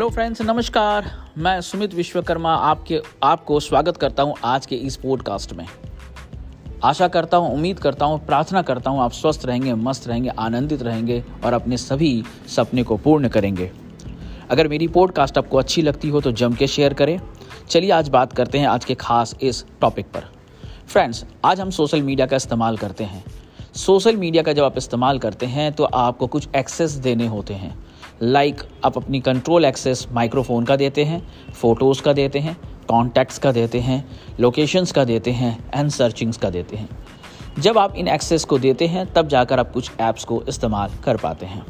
Hello friends नमस्कार। मैं सुमित विश्वकर्मा आपके, आपको स्वागत करता हूँ आज के इस पॉडकास्ट में। आशा करता हूँ, उम्मीद करता हूँ, प्रार्थना करता हूँ आप स्वस्थ रहेंगे, मस्त रहेंगे, आनंदित रहेंगे और अपने सभी सपने को पूर्ण करेंगे। अगर मेरी पॉडकास्ट आपको अच्छी लगती हो तो जम के शेयर करें। चलिए आज बात करते हैं आज के खास इस टॉपिक पर। फ्रेंड्स आज हम सोशल मीडिया का इस्तेमाल करते हैं। सोशल मीडिया का जब आप इस्तेमाल करते हैं तो आपको कुछ एक्सेस देने होते हैं। लाइक like, आप अपनी कंट्रोल एक्सेस माइक्रोफोन का देते हैं फ़ोटोज़ का देते हैं कॉन्टैक्ट्स का देते हैं लोकेशंस का देते हैं एंड सर्चिंग्स का देते हैं। जब आप इन एक्सेस को देते हैं तब जाकर आप कुछ ऐप्स को इस्तेमाल कर पाते हैं।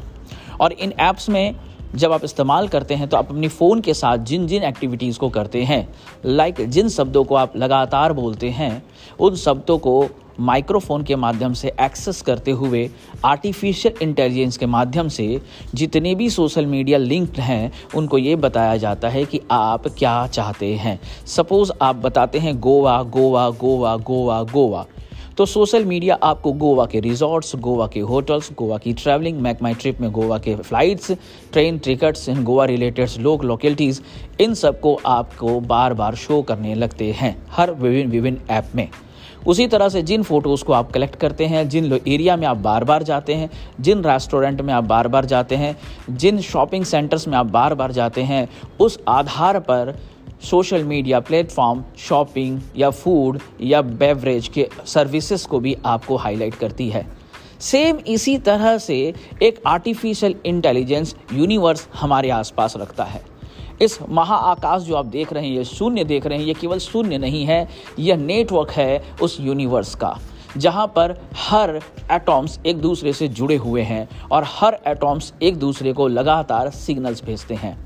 और इन ऐप्स में जब आप इस्तेमाल करते हैं तो आप अपनी फ़ोन के साथ जिन जिन एक्टिविटीज़ को करते हैं लाइक जिन शब्दों को आप लगातार बोलते हैं उन शब्दों को माइक्रोफोन के माध्यम से एक्सेस करते हुए आर्टिफिशियल इंटेलिजेंस के माध्यम से जितने भी सोशल मीडिया लिंक्ड हैं, उनको ये बताया जाता है कि आप क्या चाहते हैं। सपोज़ आप बताते हैं, गोवा गोवा गोवा गोवा गोवा। तो सोशल मीडिया आपको गोवा के रिजॉर्ट्स, गोवा के होटल्स, गोवा की ट्रैवलिंग मैक माई ट्रिप में गोवा के फ्लाइट्स, ट्रेन टिकट्स, इन गोवा रिलेटेड लोक लोकेलिटीज़, इन सबको आपको बार बार शो करने लगते हैं, हर विभिन्न विभिन्न ऐप में। उसी तरह से जिन फ़ोटोज़ को आप कलेक्ट करते हैं, जिन एरिया में आप बार बार जाते हैं, जिन रेस्टोरेंट में आप बार बार जाते हैं, जिन शॉपिंग सेंटर्स में आप बार बार जाते हैं, उस आधार पर सोशल मीडिया प्लेटफॉर्म, शॉपिंग या फ़ूड या बेवरेज के सर्विसेज़ को भी आपको हाईलाइट करती है। सेम इसी तरह से एक आर्टिफिशियल इंटेलिजेंस यूनिवर्स हमारे आसपास रखता है। इस महाआकाश जो आप देख रहे हैं, ये शून्य देख रहे हैं, ये केवल शून्य नहीं है, यह नेटवर्क है उस यूनिवर्स का, जहाँ पर हर एटॉम्स एक दूसरे से जुड़े हुए हैं और हर एटॉम्स एक दूसरे को लगातार सिग्नल्स भेजते हैं।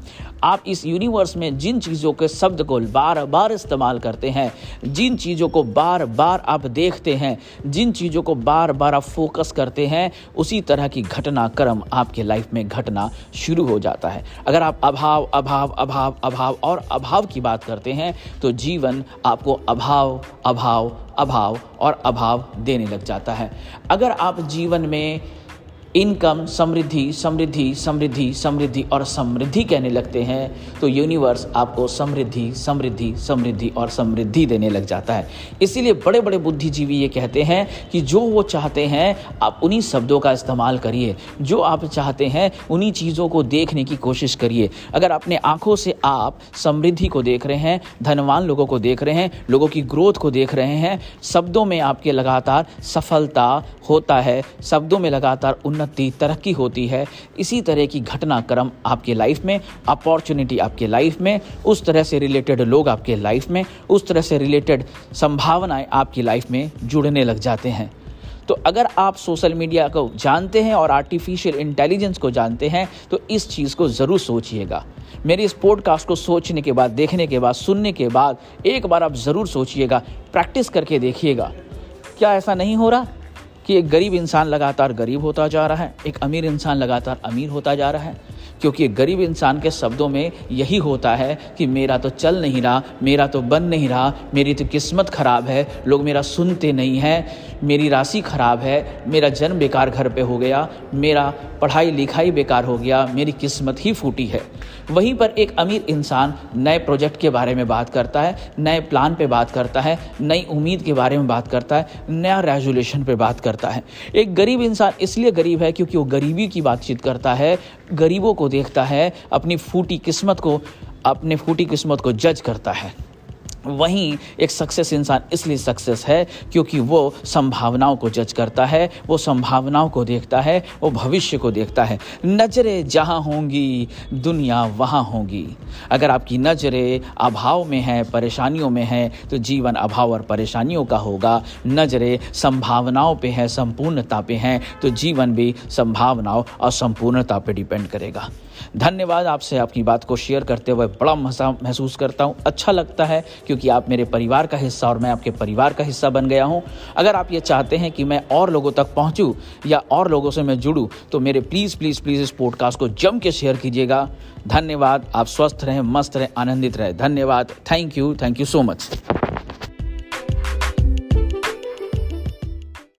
आप इस यूनिवर्स में जिन चीज़ों के शब्द को बार बार इस्तेमाल करते हैं, जिन चीज़ों को बार बार आप देखते हैं, जिन चीज़ों को बार बार आप फोकस करते हैं, उसी तरह की घटनाक्रम आपके लाइफ में घटना शुरू हो जाता है। अगर आप अभाव अभाव अभाव अभाव और अभाव की बात करते हैं तो जीवन आपको अभाव अभाव अभाव और अभाव देने लग जाता है। अगर आप जीवन में इनकम, समृद्धि समृद्धि समृद्धि समृद्धि और समृद्धि कहने लगते हैं तो यूनिवर्स आपको समृद्धि समृद्धि समृद्धि और समृद्धि देने लग जाता है। इसीलिए बड़े बड़े बुद्धिजीवी ये कहते हैं कि जो वो चाहते हैं, आप उन्हीं शब्दों का इस्तेमाल करिए। जो आप चाहते हैं, उन्हीं चीज़ों को देखने की कोशिश करिए। अगर अपने आँखों से आप समृद्धि को देख रहे हैं, धनवान लोगों को देख रहे हैं, लोगों की ग्रोथ को देख रहे हैं, शब्दों में आपके लगातार सफलता होता है, शब्दों में लगातार उन्नत उन्नति तरक्की होती है। इसी तरह की घटनाक्रम आपके लाइफ में अपॉर्चुनिटी आपके लाइफ में, उस तरह से रिलेटेड लोग आपके लाइफ में, उस तरह से रिलेटेड संभावनाएँ आपकी लाइफ में जुड़ने लग जाते हैं। तो अगर आप सोशल मीडिया को जानते हैं और आर्टिफिशियल इंटेलिजेंस को जानते हैं तो इस चीज़ को ज़रूर सोचिएगा। मेरे इस पॉडकास्ट को सोचने के बाद, देखने के बाद, सुनने के बाद, एक बार आप ज़रूर सोचिएगा प्रैक्टिस करके देखिएगा। क्या ऐसा नहीं हो रहा? कि एक गरीब इंसान लगातार गरीब होता जा रहा है, एक अमीर इंसान लगातार अमीर होता जा रहा है। क्योंकि गरीब इंसान के शब्दों में यही होता है कि मेरा तो चल नहीं रहा, मेरा तो बन नहीं रहा, मेरी तो किस्मत ख़राब है, लोग मेरा सुनते नहीं हैं, मेरी राशि ख़राब है, मेरा जन्म बेकार घर पे हो गया, मेरा पढ़ाई लिखाई बेकार हो गया, मेरी किस्मत ही फूटी है। वहीं पर एक अमीर इंसान नए प्रोजेक्ट के बारे में बात करता है, नए प्लान पे बात करता है, नई उम्मीद के बारे में बात करता है, नया रेजोल्यूशन पे बात करता है। एक गरीब इंसान इसलिए गरीब है क्योंकि वो गरीबी की बातचीत करता है, गरीबों को देखता है अपनी फूटी किस्मत को अपने फूटी किस्मत को जज करता है। वहीं एक सक्सेस इंसान इसलिए सक्सेस है क्योंकि वो संभावनाओं को जज करता है, वो संभावनाओं को देखता है, वो भविष्य को देखता है। नज़रें जहाँ होंगी, दुनिया वहाँ होंगी। अगर आपकी नज़रें अभाव में है, परेशानियों में है तो जीवन अभाव और परेशानियों का होगा। नज़रें संभावनाओं पे है, संपूर्णता पे हैं तो जीवन भी संभावनाओं और संपूर्णता पे डिपेंड करेगा। धन्यवाद आपसे आपकी बात को शेयर करते हुए बड़ा महसूस करता हूँ। अच्छा लगता है क्योंकि आप मेरे परिवार का हिस्सा और मैं आपके परिवार का हिस्सा बन गया हूँ। अगर आप ये चाहते हैं कि मैं और लोगों तक पहुँचूँ या और लोगों से मैं जुड़ूँ तो मेरे प्लीज़ प्लीज़ प्लीज़ इस पॉडकास्ट को जम के शेयर कीजिएगा। धन्यवाद, आप स्वस्थ रहें, मस्त रहें, आनंदित रहें। धन्यवाद thank you thank you so much